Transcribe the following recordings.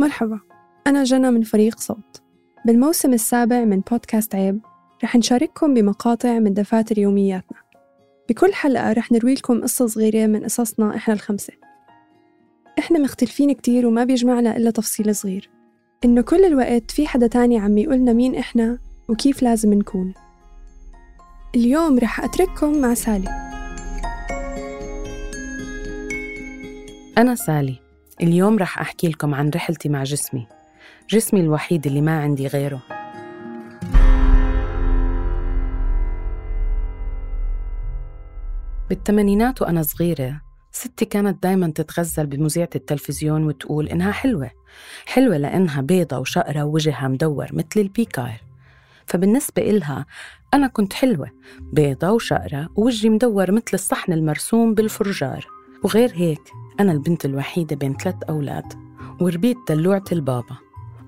مرحبا. أنا جنى من فريق صوت. بالموسم السابع من بودكاست عيب رح نشارككم بمقاطع من دفاتر يومياتنا. بكل حلقة رح نروي لكم قصة صغيرة من قصصنا إحنا الخمسة. إحنا مختلفين كتير وما بيجمعنا إلا تفصيل صغير. إنه كل الوقت في حدا تاني عم يقولنا مين إحنا وكيف لازم نكون. اليوم رح أترككم مع سالي. أنا سالي. اليوم رح أحكي لكم عن رحلتي مع جسمي. جسمي الوحيد اللي ما عندي غيره. بالثمانينات وأنا صغيرة ستي كانت دايما تتغزل بمذيعة التلفزيون وتقول إنها حلوة. حلوة لأنها بيضة وشقرة ووجهها مدور مثل البيكار. فبالنسبة إلها أنا كنت حلوة بيضة وشقرة ووجهي مدور مثل الصحن المرسوم بالفرجار. وغير هيك أنا البنت الوحيدة بين ثلاث أولاد وربيت دلوعة البابا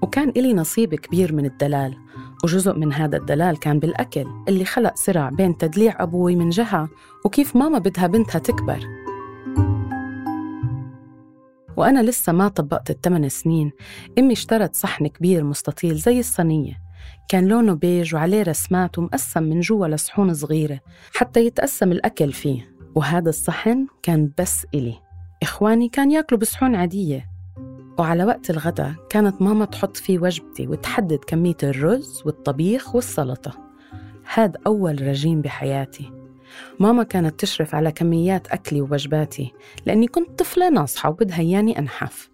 وكان إلي نصيب كبير من الدلال وجزء من هذا الدلال كان بالأكل اللي خلق صراع بين تدليع أبوي من جهة وكيف ماما بدها بنتها تكبر. وأنا لسه ما طبقت الثمان سنين أمي اشترت صحن كبير مستطيل زي الصينية كان لونه بيج وعليه رسمات ومقسم من جوا لصحون صغيرة حتى يتقسم الأكل فيه. وهذا الصحن كان بس إلي. إخواني كان ياكلوا بصحون عادية. وعلى وقت الغداء كانت ماما تحط فيه وجبتي وتحدد كمية الرز والطبيخ والسلطة. هذا أول رجيم بحياتي. ماما كانت تشرف على كميات أكلي ووجباتي لأني كنت طفلة ناصحة وبدها إياني أنحف.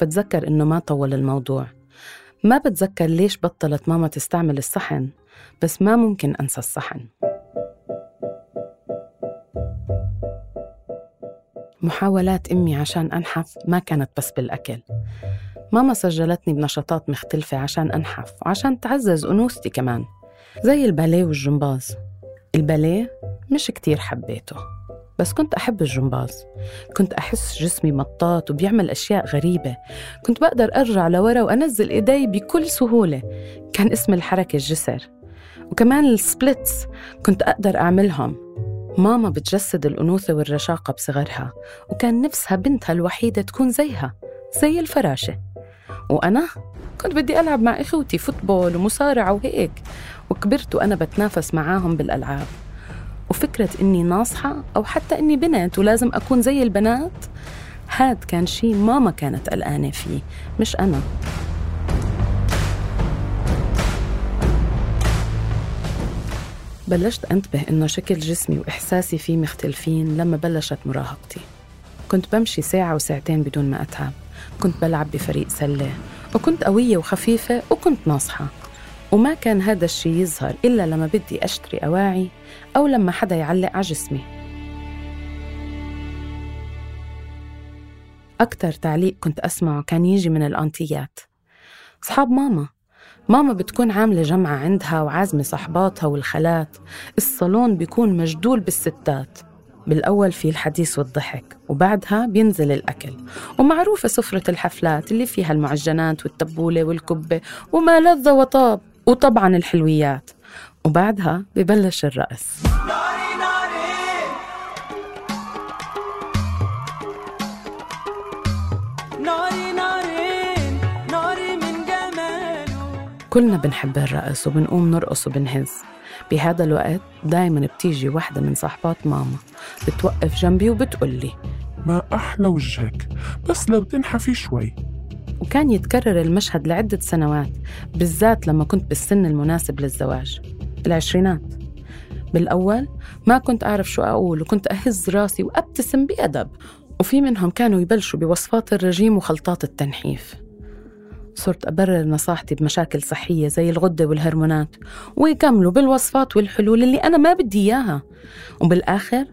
بتذكر إنه ما طول الموضوع. ما بتذكر ليش بطلت ماما تستعمل الصحن بس ما ممكن أنسى الصحن. محاولات أمي عشان أنحف ما كانت بس بالأكل. ماما سجلتني بنشاطات مختلفة عشان أنحف وعشان تعزز أنوثتي كمان زي الباليه والجمباز. الباليه مش كتير حبيته بس كنت أحب الجمباز. كنت أحس جسمي مطاط وبيعمل أشياء غريبة. كنت بقدر أرجع لورا وأنزل إيدي بكل سهولة. كان اسم الحركة الجسر وكمان ال splits كنت أقدر أعملهم. ماما بتجسد الأنوثة والرشاقة بصغرها وكان نفسها بنتها الوحيدة تكون زيها زي الفراشة. وأنا كنت بدي ألعب مع إخوتي football ومصارعة وهيك وكبرت وأنا بتنافس معاهم بالألعاب. وفكرة إني ناصحة أو حتى إني بنت ولازم أكون زي البنات هاد كان شي ماما كانت قلقانة فيه مش أنا. بلشت أنتبه إنه شكل جسمي وإحساسي فيه مختلفين لما بلشت مراهقتي. كنت بمشي ساعة وساعتين بدون ما أتعب. كنت بلعب بفريق سلة. وكنت قوية وخفيفة وكنت ناصحة. وما كان هذا الشي يظهر إلا لما بدي أشتري أواعي أو لما حدا يعلق على جسمي. أكتر تعليق كنت أسمعه كان يجي من الأنتيات. أصحاب ماما. ماما بتكون عاملة جمعة عندها وعازمة صحباتها والخالات. الصالون بيكون مجدول بالستات. بالأول في الحديث والضحك وبعدها بينزل الأكل. ومعروفة سفرة الحفلات اللي فيها المعجنات والتبولة والكبة وما لذ وطاب وطبعا الحلويات. وبعدها ببلش الرقص. كلنا بنحب الرقص وبنقوم نرقص وبنهز. بهذا الوقت دايما بتيجي وحدة من صاحبات ماما بتوقف جنبي وبتقول لي ما أحلى وجهك بس لو تنحفي شوي. وكان يتكرر المشهد لعدة سنوات بالذات لما كنت بالسن المناسب للزواج. العشرينات. بالأول ما كنت أعرف شو أقول وكنت أهز راسي وأبتسم بأدب. وفي منهم كانوا يبلشوا بوصفات الرجيم وخلطات التنحيف. صرت أبرر نصاحتي بمشاكل صحية زي الغدة والهرمونات ويكملوا بالوصفات والحلول اللي أنا ما بدي إياها. وبالآخر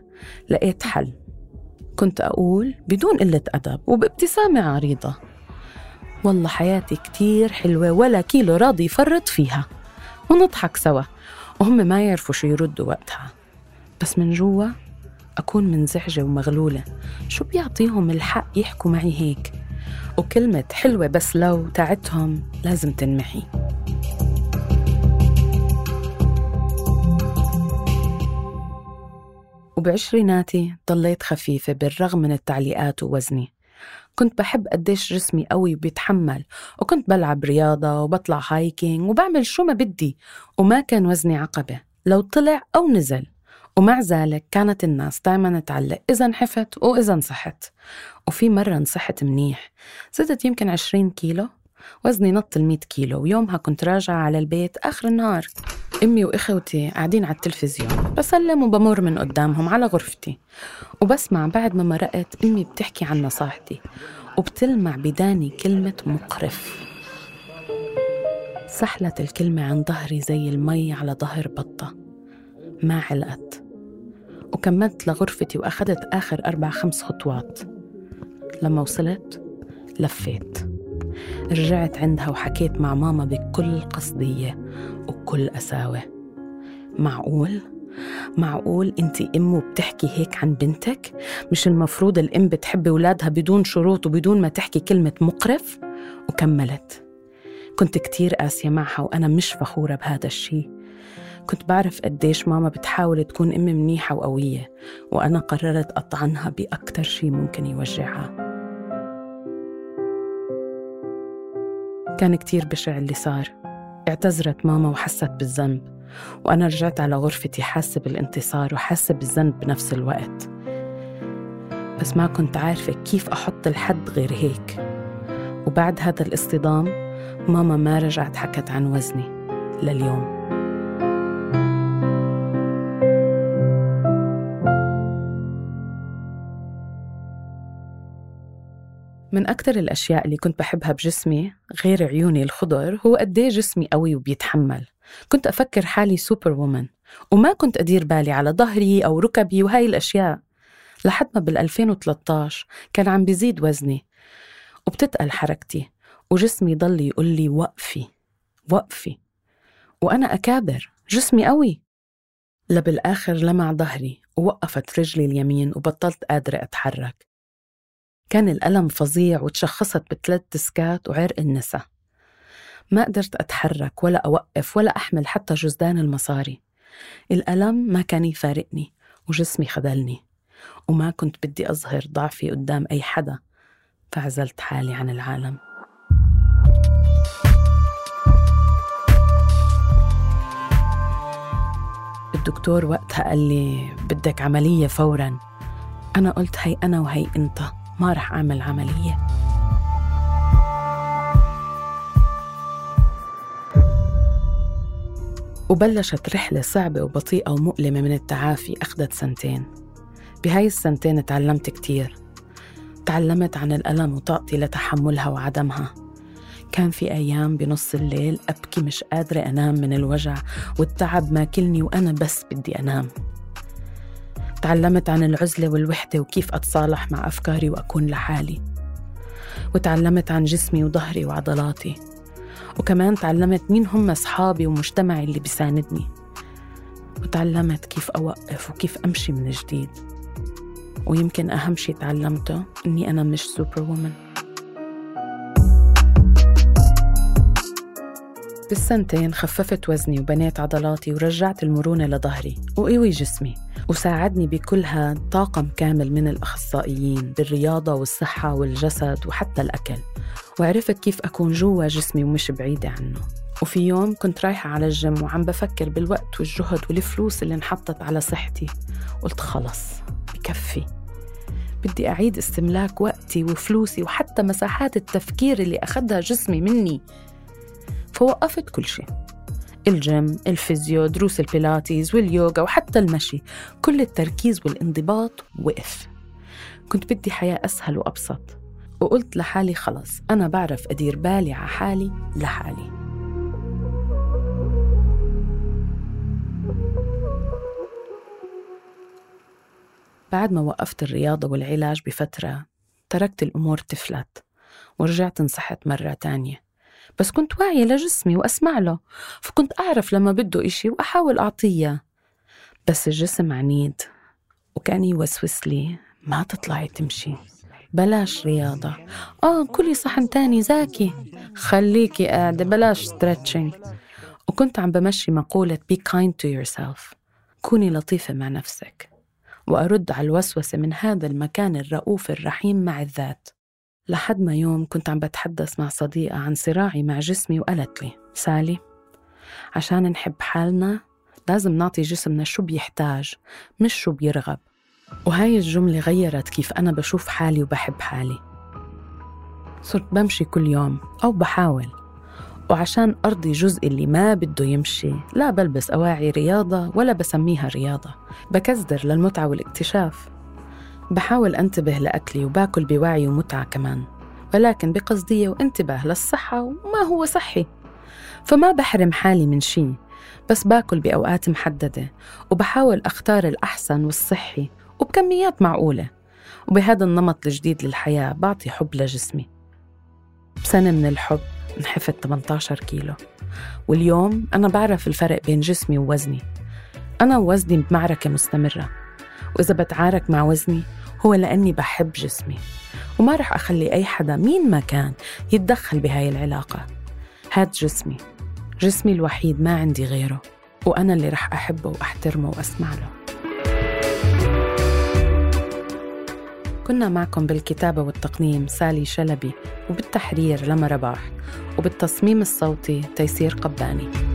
لقيت حل. كنت أقول بدون قلة أدب وبابتسامة عريضة. والله حياتي كتير حلوة ولا كيلو راضي يفرط فيها. ونضحك سوا. وهم ما يعرفوا شو يردوا وقتها. بس من جوا أكون منزعجة ومغلولة. شو بيعطيهم الحق يحكوا معي هيك؟ وكلمة حلوة بس لو تاعتهم لازم تنمحي. وبعشريناتي ضليت خفيفة بالرغم من التعليقات ووزني. كنت بحب قديش جسمي قوي وبيتحمل وكنت بلعب رياضة وبطلع هايكينج وبعمل شو ما بدي وما كان وزني عقبة. لو طلع أو نزل ومع ذلك كانت الناس دايما تعلق إذا نحفت وإذا نصحت وفي مرة نصحت منيح. زدت يمكن 20 كيلو وزني نط ال 100 كيلو. ويومها كنت راجعة على البيت آخر النهار. أمي وإخوتي قاعدين على التلفزيون. بسلم وبمر من قدامهم على غرفتي. وبسمع بعد ما مرقت أمي بتحكي عن نصاحتي. وبتلمع بداني كلمة مقرف. سحلت الكلمة عن ظهري زي المي على ظهر بطة. ما علقت. وكملت لغرفتي وأخذت آخر أربع خمس خطوات لما وصلت لفيت رجعت عندها وحكيت مع ماما بكل قصدية وكل أساوة معقول؟ معقول أنت ام وبتحكي هيك عن بنتك؟ مش المفروض الأم بتحب أولادها بدون شروط وبدون ما تحكي كلمة مقرف؟ وكملت كنت كتير قاسية معها وأنا مش فخورة بهذا الشي كنت بعرف قديش ماما بتحاول تكون أم منيحة وقوية وأنا قررت أطعنها بأكتر شي ممكن يوجعها. كان كتير بشع اللي صار. اعتذرت ماما وحست بالذنب وأنا رجعت على غرفتي حاسة بالانتصار وحاسة بالذنب بنفس الوقت. بس ما كنت عارفة كيف أحط الحد غير هيك. وبعد هذا الاصطدام ماما ما رجعت حكت عن وزني لليوم. من أكثر الأشياء اللي كنت بحبها بجسمي غير عيوني الخضر هو قديه جسمي قوي وبيتحمل. كنت أفكر حالي سوبر وومن وما كنت أدير بالي على ظهري أو ركبي وهاي الأشياء. لحد ما بال 2013 كان عم بيزيد وزني وبتتقل حركتي وجسمي ضل يقول لي وقفي وقفي. وأنا أكابر جسمي قوي. لبالآخر لمع ظهري ووقفت رجلي اليمين وبطلت قادرة أتحرك. كان الألم فظيع وتشخصت بثلاث دسكات وعرق النسا. ما قدرت أتحرك ولا أوقف ولا أحمل حتى جزدان المصاري. الألم ما كان يفارقني وجسمي خذلني وما كنت بدي أظهر ضعفي قدام أي حدا فعزلت حالي عن العالم. الدكتور وقتها قال لي بدك عملية فورا. أنا قلت هي أنا وهي أنت. ما رح أعمل عملية. وبلشت رحلة صعبة وبطيئة ومؤلمة من التعافي أخذت سنتين. بهاي السنتين تعلمت كتير. تعلمت عن الألم وطاقتي لتحملها وعدمها. كان في أيام بنص الليل أبكي مش قادرة أنام من الوجع والتعب ماكلني وأنا بس بدي أنام. تعلمت عن العزلة والوحدة وكيف أتصالح مع أفكاري وأكون لحالي. وتعلمت عن جسمي وظهري وعضلاتي. وكمان تعلمت مين هم أصحابي ومجتمعي اللي بيساندني. وتعلمت كيف أوقف وكيف أمشي من جديد. ويمكن أهم شي تعلمته إني أنا مش سوبر وومن بالسنتين خففت وزني وبنيت عضلاتي ورجعت المرونة لظهري. وقوي جسمي. وساعدني بكلها طاقم كامل من الأخصائيين بالرياضة والصحة والجسد وحتى الأكل. وعرفت كيف أكون جوا جسمي ومش بعيدة عنه. وفي يوم كنت رايحة على الجيم وعم بفكر بالوقت والجهد والفلوس اللي انحطت على صحتي. قلت خلص بكفي. بدي أعيد استملاك وقتي وفلوسي وحتى مساحات التفكير اللي أخذها جسمي مني. فوقفت كل شيء. ال gym ال physio دروس البيلاتيز واليوغا وحتى المشي. كل التركيز والانضباط وقف. كنت بدي حياة أسهل وأبسط. وقلت لحالي خلص أنا بعرف أدير بالي على حالي لحالي. بعد ما وقفت الرياضة والعلاج بفترة تركت الأمور تفلت ورجعت انصحت مرة تانية. بس كنت واعية لجسمي وأسمع له فكنت أعرف لما بده إشي وأحاول أعطيه. بس الجسم عنيد وكان يوسوس لي ما تطلعي تمشي. بلاش رياضة. آه كلي صحن تاني زاكي. خليكي قاعدة بلاش stretching وكنت عم بمشي مقولة be kind to yourself. كوني لطيفة مع نفسك. وأرد على الوسوسة من هذا المكان الرؤوف الرحيم مع الذات. لحد ما يوم كنت عم بتحدث مع صديقة عن صراعي مع جسمي وقالت لي سالي عشان نحب حالنا لازم نعطي جسمنا شو بيحتاج مش شو بيرغب. وهاي الجملة غيرت كيف أنا بشوف حالي وبحب حالي. صرت بمشي كل يوم أو بحاول وعشان أرضي جزء اللي ما بده يمشي لا بلبس أواعي رياضة ولا بسميها رياضة بكزدر للمتعة والاكتشاف. بحاول أنتبه لأكلي وباكل بوعي ومتعة كمان ولكن بقصدية وانتباه للصحة وما هو صحي. فما بحرم حالي من شي بس باكل بأوقات محددة وبحاول أختار الأحسن والصحي وبكميات معقولة. وبهذا النمط الجديد للحياة بعطي حب لجسمي. بسنة من الحب انحفت 18 كيلو. واليوم أنا بعرف الفرق بين جسمي ووزني. أنا ووزني بمعركة مستمرة. وإذا بتعارك مع وزني هو لأني بحب جسمي وما رح أخلي أي حدا مين ما كان يتدخل بهاي العلاقة. هاد جسمي جسمي الوحيد ما عندي غيره وأنا اللي رح أحبه وأحترمه وأسمع له. كنا معكم بالكتابة والتقنيم سالي شلبي وبالتحرير لما رباح وبالتصميم الصوتي تيسير قباني.